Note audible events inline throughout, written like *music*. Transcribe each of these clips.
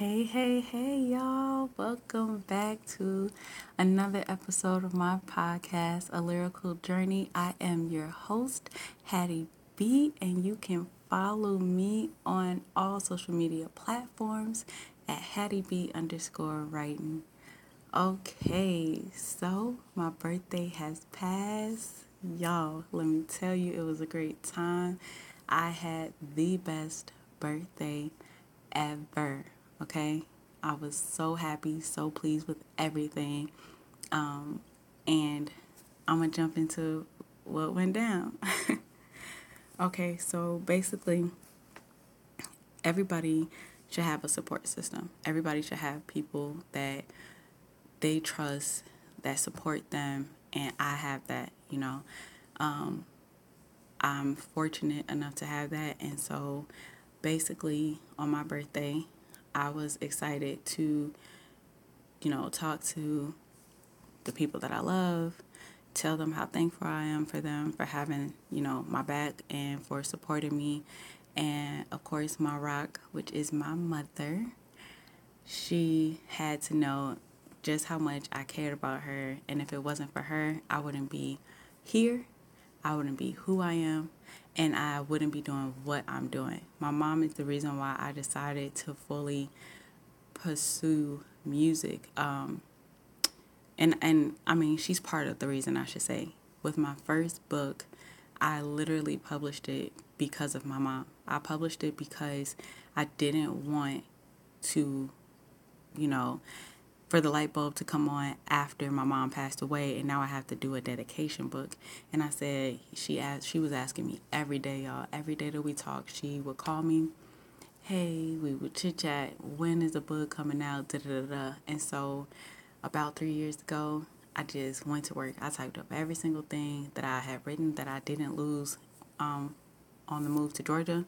Hey, hey, hey, y'all. Welcome back to another episode of my podcast, A Lyrical Journey. I am your host, Hattie B, and you can follow me on all social media platforms at Hattie B underscore writing. Okay, so my birthday has passed. Y'all, let me tell you, it was a great time. I had the best birthday ever. Okay, I was so happy, so pleased with everything. Um, and I'm gonna jump into what went down. *laughs* okay, so basically, everybody should have a support system. Everybody should have people that they trust that support them, and I have that, you know. Um, I'm fortunate enough to have that, and so basically on my birthday, I was excited to, you know, talk to the people that I love, tell them how thankful I am for them for having, you know, my back and for supporting me. And of course, my rock, which is my mother, she had to know just how much I cared about her. And if it wasn't for her, I wouldn't be here. I wouldn't be who I am and I wouldn't be doing what I'm doing. My mom is the reason why I decided to fully pursue music. Um, and and I mean, she's part of the reason I should say. With my first book, I literally published it because of my mom. I published it because I didn't want to, you know, for the light bulb to come on after my mom passed away and now I have to do a dedication book. And I said she asked she was asking me every day, y'all. Every day that we talked, she would call me, Hey, we would chit chat, when is the book coming out? Da, da, da. And so about three years ago, I just went to work. I typed up every single thing that I had written that I didn't lose um, on the move to Georgia.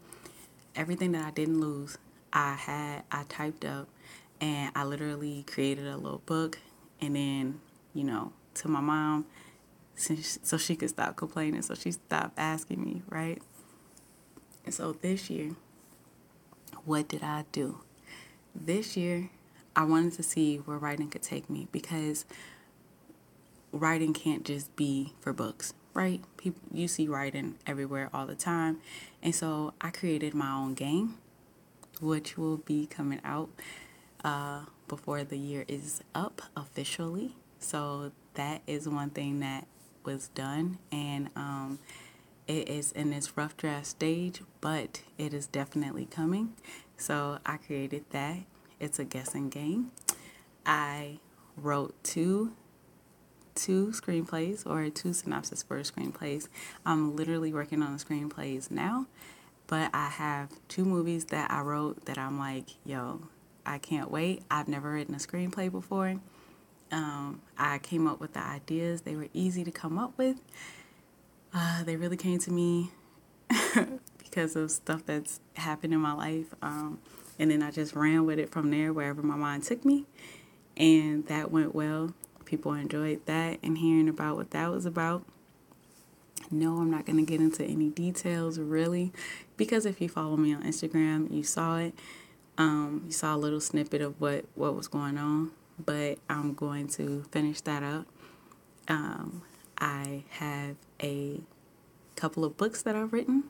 Everything that I didn't lose, I had I typed up and I literally created a little book and then, you know, to my mom so she could stop complaining, so she stopped asking me, right? And so this year, what did I do? This year, I wanted to see where writing could take me because writing can't just be for books, right? People you see writing everywhere all the time. And so I created my own game which will be coming out uh, before the year is up officially. So that is one thing that was done, and um, it is in its rough draft stage, but it is definitely coming. So I created that. It's a guessing game. I wrote two two screenplays or two synopsis for screenplays. I'm literally working on the screenplays now, but I have two movies that I wrote that I'm like, yo, I can't wait. I've never written a screenplay before. Um, I came up with the ideas. They were easy to come up with. Uh, they really came to me *laughs* because of stuff that's happened in my life. Um, and then I just ran with it from there wherever my mind took me. And that went well. People enjoyed that and hearing about what that was about. No, I'm not going to get into any details really because if you follow me on Instagram, you saw it. Um, you saw a little snippet of what, what was going on, but I'm going to finish that up. Um, I have a couple of books that I've written.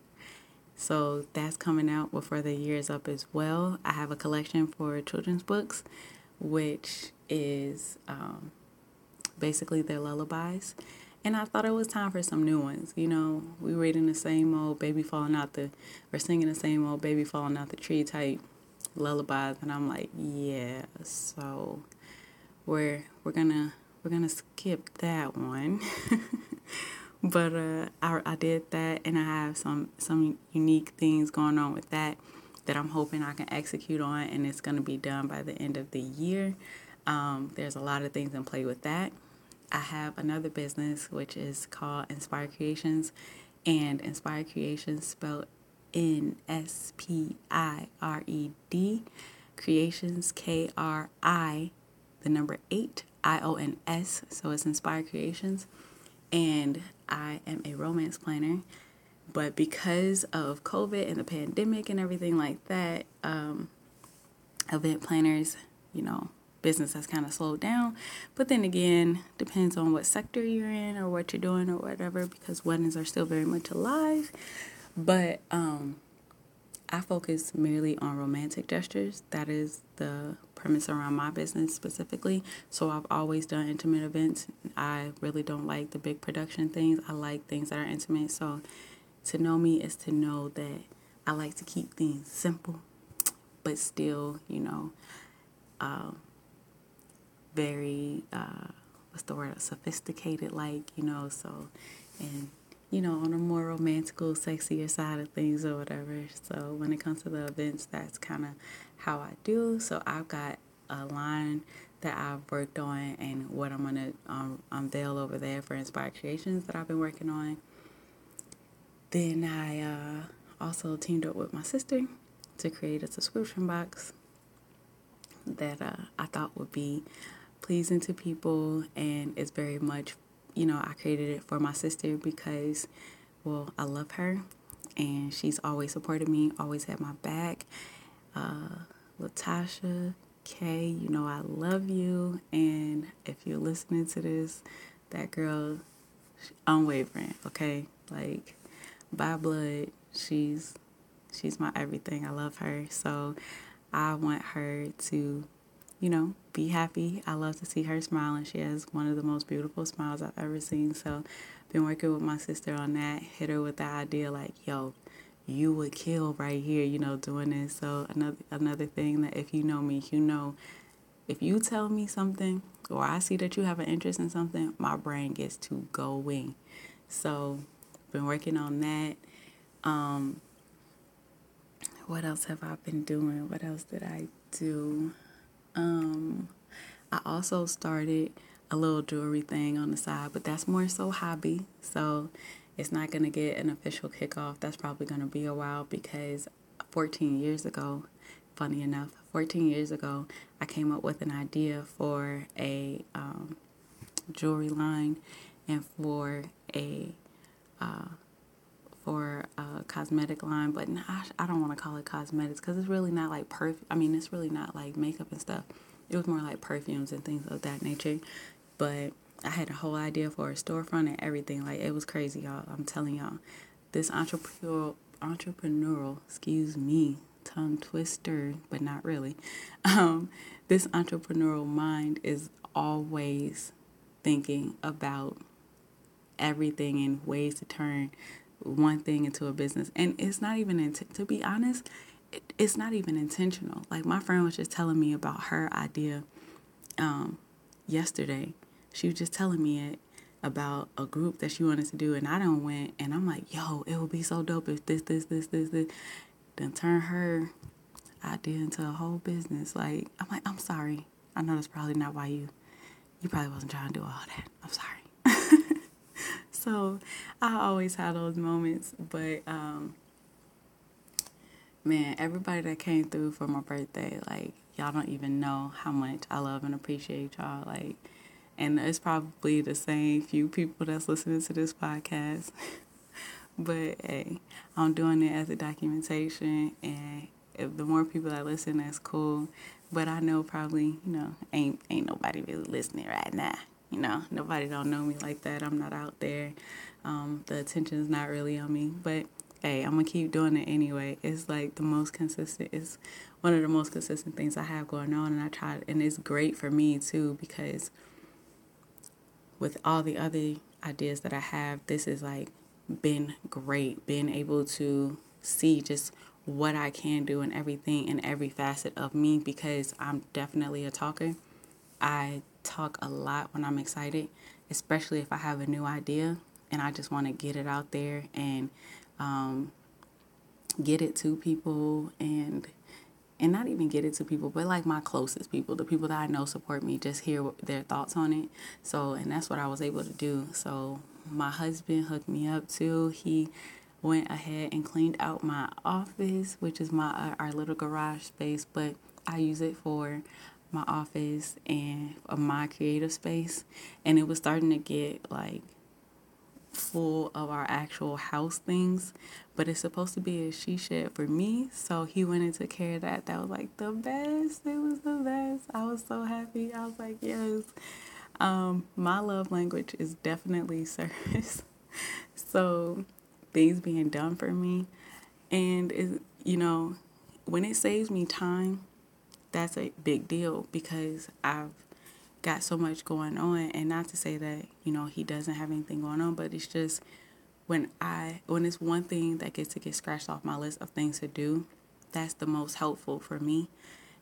So that's coming out before the year is up as well. I have a collection for children's books, which is um, basically their lullabies. And I thought it was time for some new ones. You know, we reading the same old baby falling out the, or singing the same old baby falling out the tree type lullabies and I'm like, yeah, so we're we're gonna we're gonna skip that one. *laughs* but uh, I, I did that and I have some some unique things going on with that that I'm hoping I can execute on and it's gonna be done by the end of the year. Um, there's a lot of things in play with that. I have another business which is called Inspire Creations and Inspire Creations spelled N S P I R E D Creations K R I the number 8 I O N S so it's Inspired Creations and I am a romance planner but because of COVID and the pandemic and everything like that um, event planners, you know, business has kind of slowed down. But then again, depends on what sector you're in or what you're doing or whatever, because weddings are still very much alive. But um, I focus merely on romantic gestures. That is the premise around my business specifically. So I've always done intimate events. I really don't like the big production things. I like things that are intimate. So to know me is to know that I like to keep things simple, but still, you know, um, very uh, what's the word sophisticated like you know so and you know on a more romantical sexier side of things or whatever. So when it comes to the events that's kind of how i do. So i've got a line that i've worked on and what i'm going to um, unveil over there for inspired creations that i've been working on. Then i uh, also teamed up with my sister to create a subscription box that uh, i thought would be pleasing to people and it's very much you know i created it for my sister because well i love her and she's always supported me always had my back. Uh, latasha Kay, you know i love you. And if you're listening to this that girl unwavering okay? Like by blood she's she's my everything. I love her. So i want her to you know, be happy. I love to see her smile, and She has one of the most beautiful smiles I've ever seen. So, been working with my sister on that. Hit her with the idea like, yo, you would kill right here, you know, doing this. So another another thing that if you know me, you know, if you tell me something or I see that you have an interest in something, my brain gets to going. So, been working on that. Um, what else have I been doing? What else did I do? Um, I also started a little jewelry thing on the side, but that's more so hobby. So it's not going to get an official kickoff. That's probably going to be a while because 14 years ago, funny enough, 14 years ago, I came up with an idea for a um, jewelry line and for a for a cosmetic line, but not, I don't want to call it cosmetics because it's really not like perfume. I mean, it's really not like makeup and stuff. It was more like perfumes and things of that nature. But I had a whole idea for a storefront and everything. Like it was crazy, y'all. I'm telling y'all, this entrepreneurial, entrepreneurial, excuse me, tongue twister, but not really. *laughs* Um, this entrepreneurial mind is always thinking about everything and ways to turn one thing into a business. And it's not even, to be honest, it, it's not even intentional. Like my friend was just telling me about her idea um, yesterday. She was just telling me it about a group that she wanted to do, and I don't went, and I'm like, yo, it would be so dope if this, this, this, this, this. Then turn her idea into a whole business. Like I'm like, I'm sorry. I know that's probably not why you you probably wasn't trying to do all that. I'm sorry. So I always had those moments, but um, man, everybody that came through for my birthday, like y'all don't even know how much I love and appreciate y'all. Like, and it's probably the same few people that's listening to this podcast. *laughs* but hey, I'm doing it as a documentation, and if the more people that listen, that's cool. But I know probably you know ain't ain't nobody really listening right now. You know, nobody don't know me like that. I'm not out there. Um, the attention is not really on me, but hey, I'm gonna keep doing it anyway. It's like the most consistent. It's one of the most consistent things I have going on, and I try, and it's great for me too because with all the other ideas that I have, this is like been great. Being able to see just what I can do and everything in every facet of me because I'm definitely a talker. I talk a lot when I'm excited, especially if I have a new idea and I just want to get it out there and um, get it to people and and not even get it to people, but like my closest people, the people that I know support me, just hear their thoughts on it. So, and that's what I was able to do. So, my husband hooked me up too. He went ahead and cleaned out my office, which is my uh, our little garage space, but I use it for my office and my creative space and it was starting to get like full of our actual house things, but it's supposed to be a she shed for me. So he went and took care of that. That was like the best. It was the best. I was so happy. I was like, yes. Um, my love language is definitely *laughs* service. so things being done for me, and it, you know, when it saves me time, that's a big deal because I've got so much going on. And not to say that you know he doesn't have anything going on but it's just when i when it's one thing that gets to get scratched off my list of things to do that's the most helpful for me.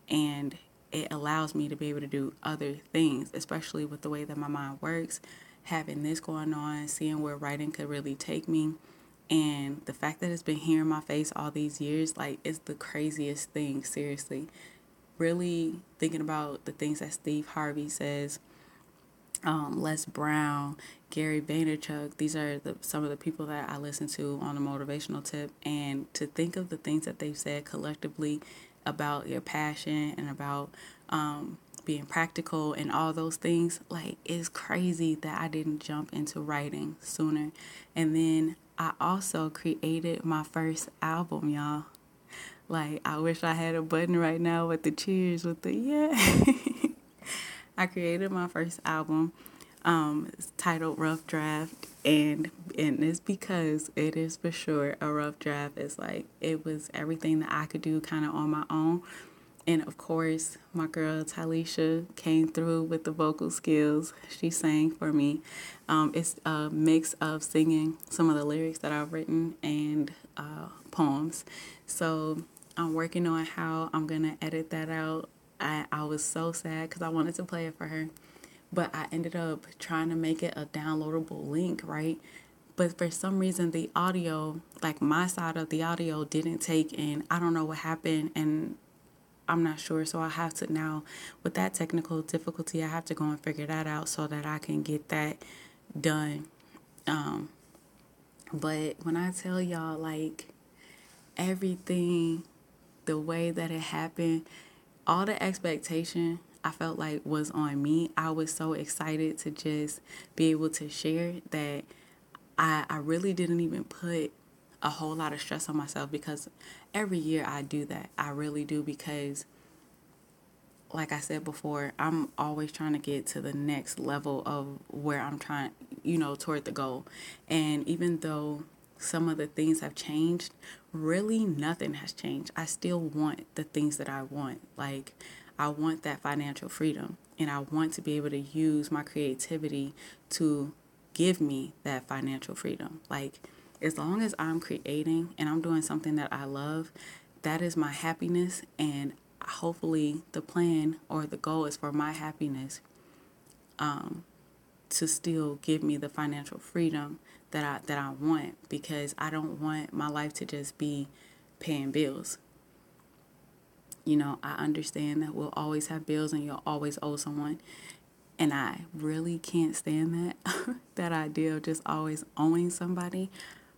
And it allows me to be able to do other things especially with the way that my mind works having this going on seeing where writing could really take me. And the fact that it's been here in my face all these years like it's the craziest thing seriously really thinking about the things that Steve Harvey says, um, Les Brown, Gary Vaynerchuk. These are the, some of the people that I listen to on a motivational tip. And to think of the things that they've said collectively about your passion and about um, being practical and all those things, like it's crazy that I didn't jump into writing sooner. And then I also created my first album, y'all. Like, I wish I had a button right now with the cheers, with the yeah. *laughs* I created my first album. Um, titled Rough Draft, and and it's because it is for sure a rough draft. It's like it was everything that I could do kind of on my own. And of course, my girl Talisha came through with the vocal skills. She sang for me. Um, it's a mix of singing some of the lyrics that I've written and uh, poems. So I'm working on how I'm going to edit that out. I, I was so sad because I wanted to play it for her. But I ended up trying to make it a downloadable link, right? But for some reason, the audio, like my side of the audio, didn't take and I don't know what happened. And I'm not sure. So I have to now, with that technical difficulty, I have to go and figure that out so that I can get that done. Um, but when I tell y'all, like, everything the way that it happened, all the expectation I felt like was on me. I was so excited to just be able to share that I, I really didn't even put a whole lot of stress on myself because every year I do that. I really do because like I said before, I'm always trying to get to the next level of where I'm trying, you know, toward the goal. And even though some of the things have changed, really nothing has changed. I still want the things that I want. Like, I want that financial freedom and I want to be able to use my creativity to give me that financial freedom. Like, as long as I'm creating and I'm doing something that I love, that is my happiness. And hopefully, the plan or the goal is for my happiness um, to still give me the financial freedom that I that I want because I don't want my life to just be paying bills. You know, I understand that we'll always have bills and you'll always owe someone. And I really can't stand that *laughs* that idea of just always owing somebody,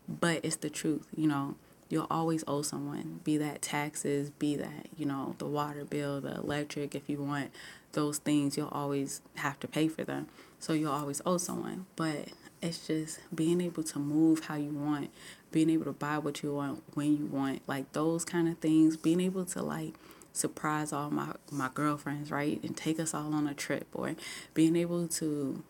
but it's the truth, you know. You'll always owe someone, be that taxes, be that, you know, the water bill, the electric, if you want those things, you'll always have to pay for them. So you'll always owe someone. But it's just being able to move how you want, being able to buy what you want when you want, like those kind of things, being able to like surprise all my my girlfriends, right? And take us all on a trip or being able to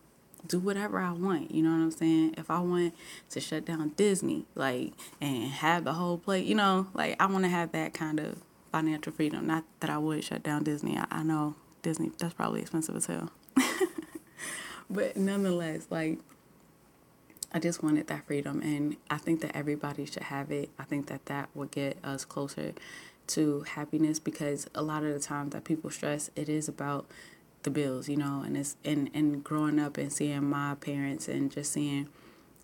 do whatever I want, you know what I'm saying? If I want to shut down Disney, like and have the whole plate, you know, like I want to have that kind of financial freedom. Not that I would shut down Disney. I, I know Disney that's probably expensive as hell. *laughs* but nonetheless, like I just wanted that freedom, and I think that everybody should have it. I think that that would get us closer to happiness because a lot of the time that people stress, it is about the bills, you know, and it's and and growing up and seeing my parents and just seeing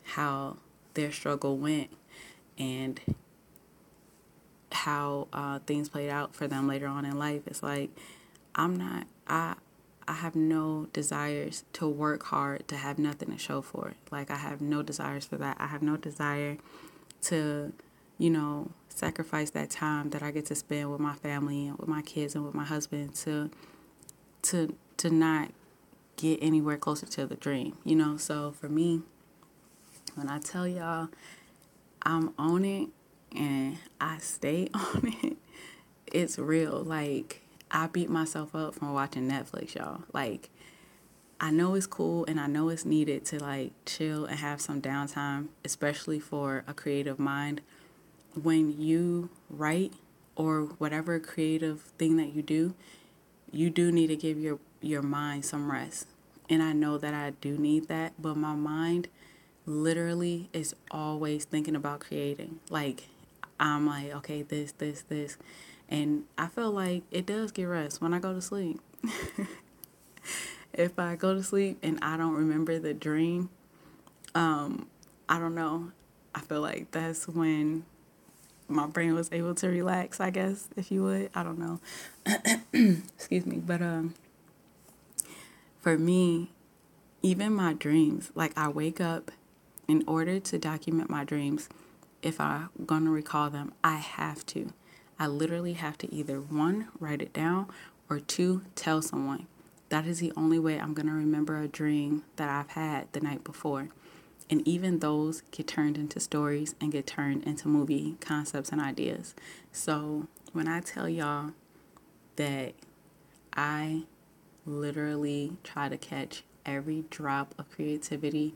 how their struggle went and how uh, things played out for them later on in life. It's like I'm not I I have no desires to work hard to have nothing to show for it. Like I have no desires for that. I have no desire to, you know, sacrifice that time that I get to spend with my family and with my kids and with my husband to to to not get anywhere closer to the dream, you know? So for me, when I tell y'all I'm on it and I stay *laughs* on it, it's real. Like I beat myself up from watching Netflix, y'all. Like I know it's cool and I know it's needed to like chill and have some downtime, especially for a creative mind. When you write or whatever creative thing that you do, you do need to give your your mind some rest. And I know that I do need that, but my mind literally is always thinking about creating. Like I'm like, okay, this, this, this. And I feel like it does get rest when I go to sleep. *laughs* if I go to sleep and I don't remember the dream, um, I don't know. I feel like that's when my brain was able to relax, I guess, if you would. I don't know. *clears throat* Excuse me. But um for me, even my dreams, like I wake up in order to document my dreams, if I'm going to recall them, I have to. I literally have to either one, write it down, or two, tell someone. That is the only way I'm going to remember a dream that I've had the night before. And even those get turned into stories and get turned into movie concepts and ideas. So when I tell y'all that I literally try to catch every drop of creativity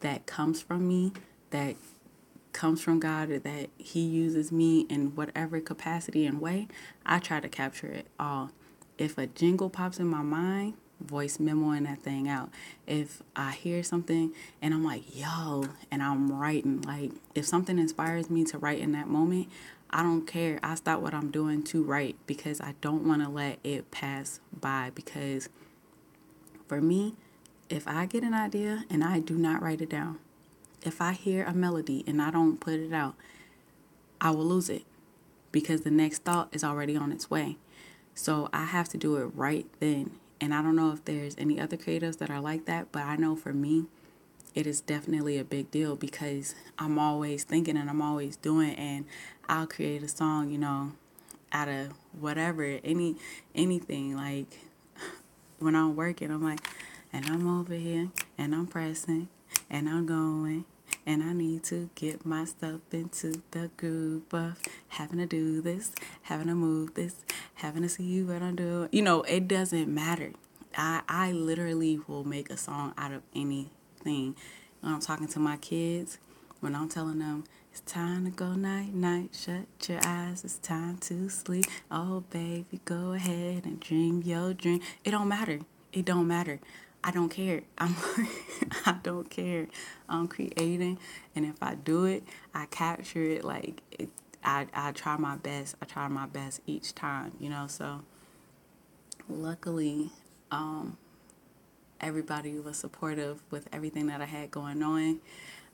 that comes from me, that comes from God or that He uses me in whatever capacity and way, I try to capture it all. If a jingle pops in my mind, voice memoing that thing out. If I hear something and I'm like, yo, and I'm writing, like if something inspires me to write in that moment, I don't care. I stop what I'm doing to write because I don't want to let it pass by. Because for me, if I get an idea and I do not write it down, if I hear a melody and I don't put it out, I will lose it because the next thought is already on its way. So I have to do it right then. And I don't know if there's any other creatives that are like that, but I know for me, it is definitely a big deal because I'm always thinking and I'm always doing and I'll create a song, you know, out of whatever, any anything like when I'm working, I'm like and I'm over here and I'm pressing and I'm going and I need to get myself into the groove of having to do this, having to move this, having to see what I'm doing. You know, it doesn't matter. I, I literally will make a song out of anything. When I'm talking to my kids, when I'm telling them it's time to go night night, shut your eyes, it's time to sleep. Oh baby, go ahead and dream your dream. It don't matter. It don't matter. I don't care. *laughs* I'm I don't care. I'm creating and if I do it, I capture it like it, I I try my best. I try my best each time, you know, so luckily um everybody was supportive with everything that I had going on.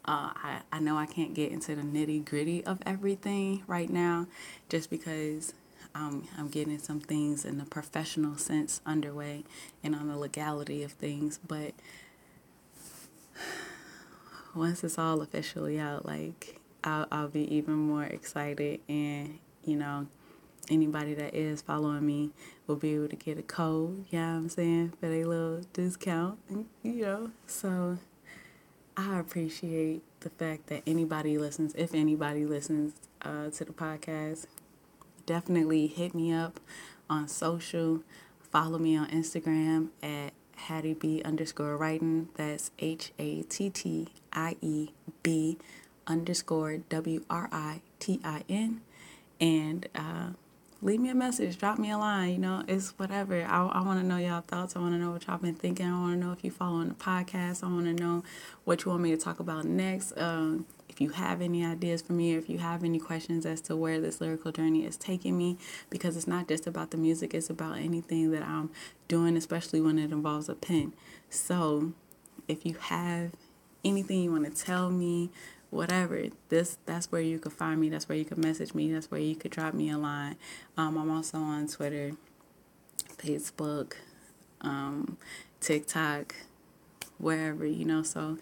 Uh, I, I know I can't get into the nitty gritty of everything right now just because um, I'm getting some things in the professional sense underway and on the legality of things. But once it's all officially out, like I'll, I'll be even more excited. And, you know, anybody that is following me will be able to get a code, you know what I'm saying, for a little discount, *laughs* you know. So I appreciate the fact that anybody listens, if anybody listens uh, to the podcast, definitely hit me up on social. Follow me on Instagram at Hattie B underscore writing. That's H A T T I E B underscore W R I T I N. And uh, leave me a message, drop me a line. You know, it's whatever. I, I want to know y'all thoughts. I want to know what y'all been thinking. I want to know if you following the podcast. I want to know what you want me to talk about next. Um, if you have any ideas for me, or if you have any questions as to where this lyrical journey is taking me, because it's not just about the music, it's about anything that I'm doing, especially when it involves a pen. So, if you have anything you want to tell me, whatever, this that's where you could find me. That's where you could message me. That's where you could drop me a line. Um, I'm also on Twitter, Facebook, um, TikTok, wherever you know. So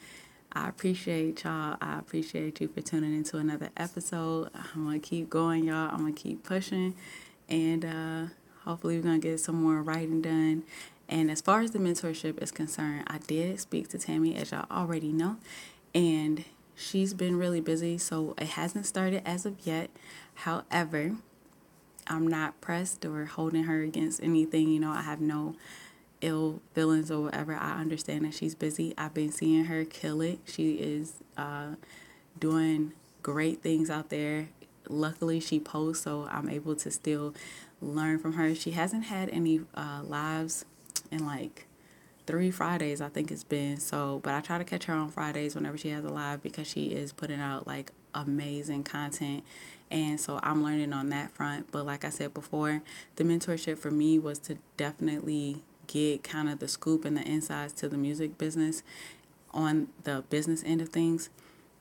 I appreciate y'all. I appreciate you for tuning into another episode. I'm gonna keep going, y'all. I'm gonna keep pushing, and uh, hopefully we're gonna get some more writing done. And as far as the mentorship is concerned, I did speak to Tammy, as y'all already know, and she's been really busy, so it hasn't started as of yet. However, I'm not pressed or holding her against anything. You know, I have no ill feelings or whatever. I understand that she's busy. I've been seeing her kill it. She is uh, doing great things out there. Luckily, she posts, so I'm able to still learn from her. She hasn't had any uh, lives in like three Fridays, I think it's been. So, but I try to catch her on Fridays whenever she has a live because she is putting out like amazing content. And so I'm learning on that front. But like I said before, the mentorship for me was to definitely get kind of the scoop and the insights to the music business on the business end of things.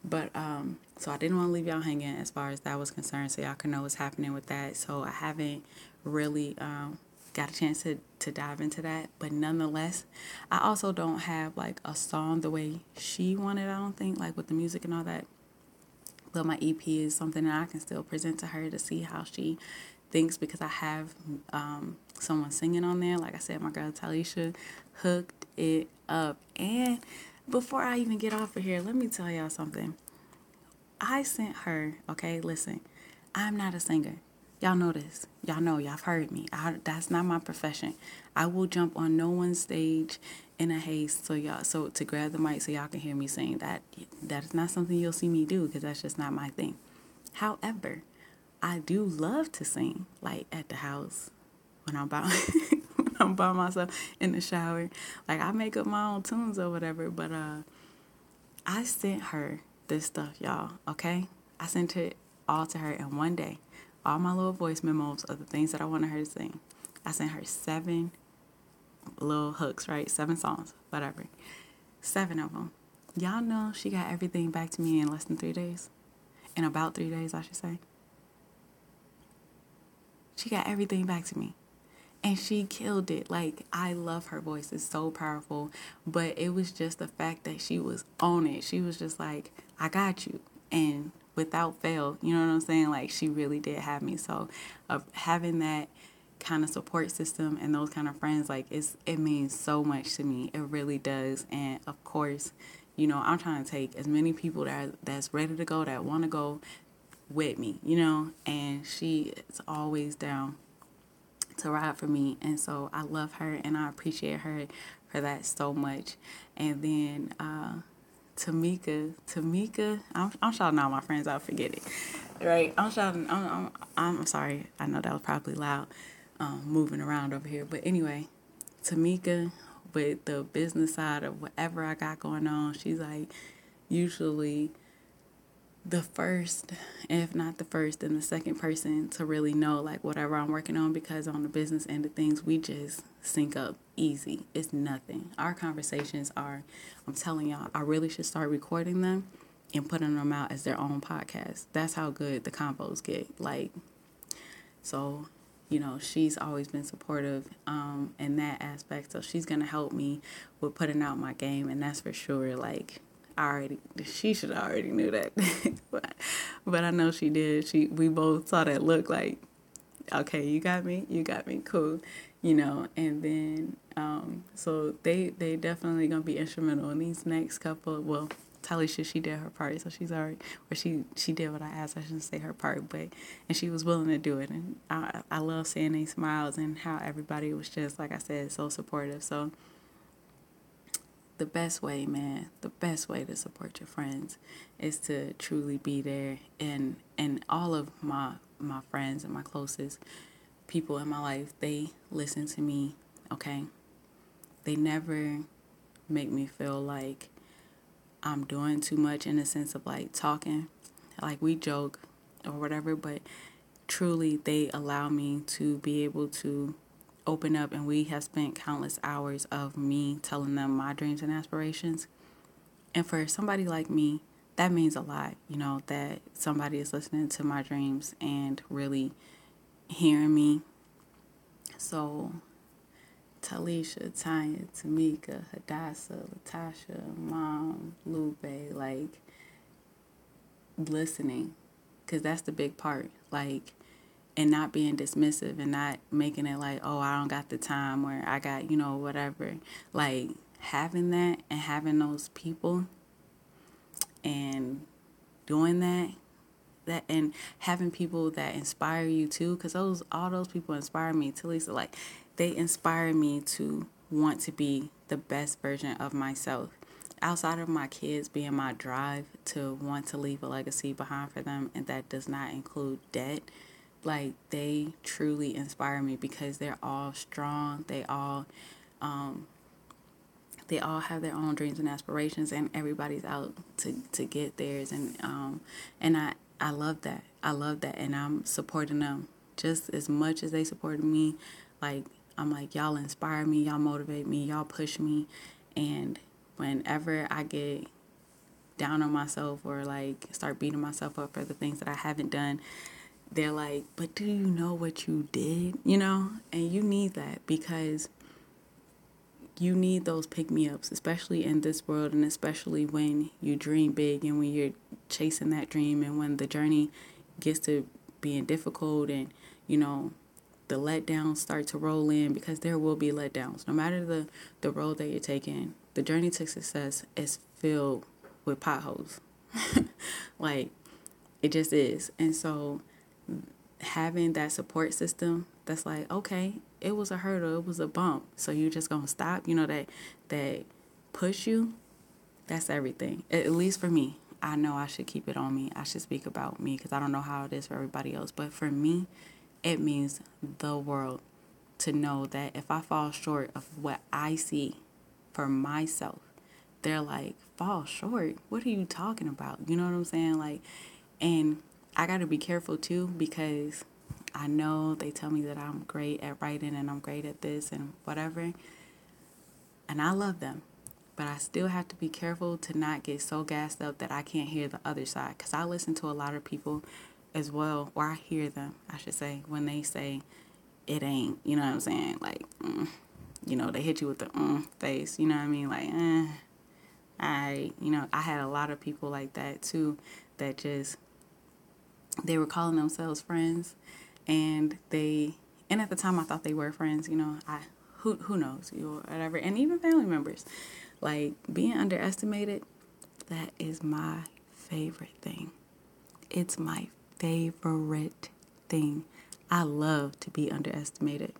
But um, so I didn't want to leave y'all hanging as far as that was concerned, so y'all can know what's happening with that. So I haven't really um, got a chance to, to dive into that, but nonetheless, I also don't have like a song the way she wanted. I don't think like with the music and all that. But my EP is something that I can still present to her to see how she thinks because I have um, someone singing on there. Like I said, my girl Talisha hooked it up. And before I even get off of here, let me tell y'all something. I sent her, okay, listen, I'm not a singer. Y'all know this. Y'all know, y'all have heard me. I, that's not my profession. I will jump on no one's stage in a haste so y'all so to grab the mic so y'all can hear me sing that that is not something you'll see me do because that's just not my thing. However, I do love to sing like at the house when I'm by *laughs* when I'm by myself in the shower. Like I make up my own tunes or whatever, but uh I sent her this stuff, y'all, okay? I sent it all to her in one day. All my little voice memos of the things that I wanted her to sing. I sent her seven little hooks, right? Seven songs, whatever. Seven of them. Y'all know she got everything back to me in less than three days. In about three days, I should say. She got everything back to me and she killed it. Like I love her voice; it's so powerful. But it was just the fact that she was on it. She was just like, "I got you," and without fail, you know what I'm saying? Like she really did have me. So, of having that kind of support system and those kind of friends, like it's it means so much to me. It really does. And of course, you know, I'm trying to take as many people that that's ready to go, that want to go with me, you know, and she is always down to ride for me. And so I love her and I appreciate her for that so much. And then uh, Tamika, Tamika, I'm, I'm shouting all my friends out, forget it. Right? I'm shouting, I'm, I'm, I'm sorry. I know that was probably loud um, moving around over here. But anyway, Tamika, with the business side of whatever I got going on, she's like usually the first, if not the first, and the second person to really know like whatever I'm working on because on the business end of things, we just sync up easy. It's nothing. Our conversations are, I'm telling y'all, I really should start recording them and putting them out as their own podcast. That's how good the combos get. Like, so, you know, she's always been supportive um, in that aspect. So she's going to help me with putting out my game, and that's for sure. Like, Already she should already knew that, *laughs* but but I know she did. She we both saw that look like, okay, you got me, you got me, cool, you know. And then um, so they they definitely gonna be instrumental in these next couple. Well, Talisha she did her part, so she's already or she she did what I asked. I shouldn't say her part, but and she was willing to do it. And I I love seeing these smiles and how everybody was just like I said so supportive. So the best way, man, the best way to support your friends is to truly be there and and all of my my friends and my closest people in my life, they listen to me, okay? They never make me feel like I'm doing too much in the sense of like talking. Like we joke or whatever, but truly they allow me to be able to open up and we have spent countless hours of me telling them my dreams and aspirations. And for somebody like me, that means a lot, you know, that somebody is listening to my dreams and really hearing me. So, Talisha, Tanya, Tamika, Hadassah, Latasha, Mom, Lupe, like, listening, because that's the big part. Like, and not being dismissive and not making it like, oh, I don't got the time or I got, you know, whatever. Like having that and having those people and doing that that and having people that inspire you too because those all those people inspire me to lisa like they inspire me to want to be the best version of myself outside of my kids being my drive to want to leave a legacy behind for them and that does not include debt like they truly inspire me because they're all strong they all um, they all have their own dreams and aspirations and everybody's out to, to get theirs and um, and I, I love that. I love that and I'm supporting them just as much as they supported me. Like I'm like y'all inspire me y'all motivate me y'all push me and whenever I get down on myself or like start beating myself up for the things that I haven't done, they're like, but do you know what you did? You know? And you need that because you need those pick me ups, especially in this world and especially when you dream big and when you're chasing that dream and when the journey gets to being difficult and, you know, the letdowns start to roll in because there will be letdowns. No matter the, the road that you're taking, the journey to success is filled with potholes. *laughs* like it just is. And so having that support system that's like, okay, it was a hurdle, it was a bump. So you just gonna stop, you know, that that push you, that's everything. At least for me. I know I should keep it on me. I should speak about me because I don't know how it is for everybody else. But for me, it means the world to know that if I fall short of what I see for myself. They're like, fall short. What are you talking about? You know what I'm saying? Like, and I got to be careful too because I know they tell me that I'm great at writing and I'm great at this and whatever. And I love them. But I still have to be careful to not get so gassed up that I can't hear the other side. Because I listen to a lot of people as well, or I hear them, I should say, when they say, it ain't, you know what I'm saying? Like, mm, you know, they hit you with the mm face, you know what I mean? Like, eh, I, you know, I had a lot of people like that too that just, they were calling themselves friends and they, and at the time I thought they were friends, you know, I, who, who knows, you know, whatever. And even family members, like being underestimated, that is my favorite thing. It's my favorite thing. I love to be underestimated.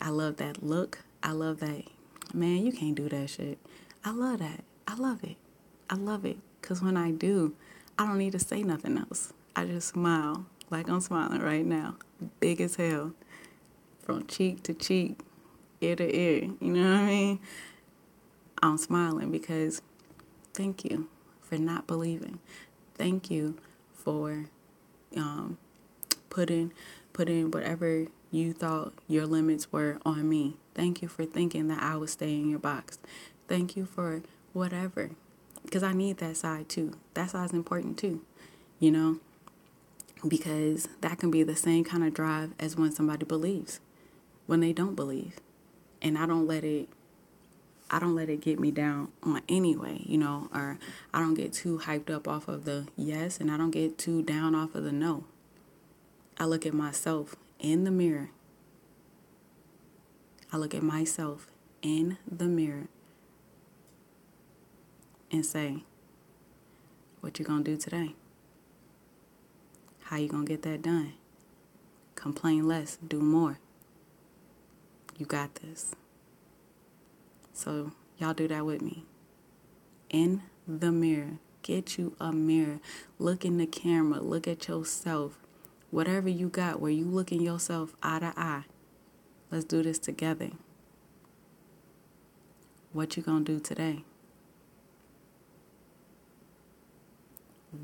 I love that look. I love that. Man, you can't do that shit. I love that. I love it. I love it. Because when I do, I don't need to say nothing else. I just smile like I'm smiling right now. Big as hell. From cheek to cheek, ear to ear. You know what I mean? I'm smiling because thank you for not believing. Thank you for um, putting putting whatever you thought your limits were on me. Thank you for thinking that I would stay in your box. Thank you for whatever. Because I need that side too. That side's important too, you know? Because that can be the same kind of drive as when somebody believes, when they don't believe. And I don't let it I don't let it get me down on anyway, you know, or I don't get too hyped up off of the yes and I don't get too down off of the no. I look at myself in the mirror. I look at myself in the mirror and say, what you gonna do today? How you gonna get that done? Complain less, do more. You got this. So y'all do that with me. In the mirror. Get you a mirror. Look in the camera. Look at yourself whatever you got where you looking yourself eye to eye. Let's do this together. What you going to do today?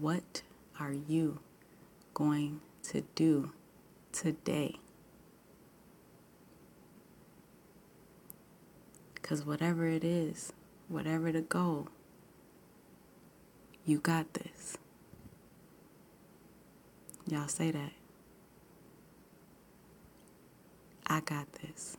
What are you going to do today? Because whatever it is, whatever the goal, you got this. Y'all say that. I got this.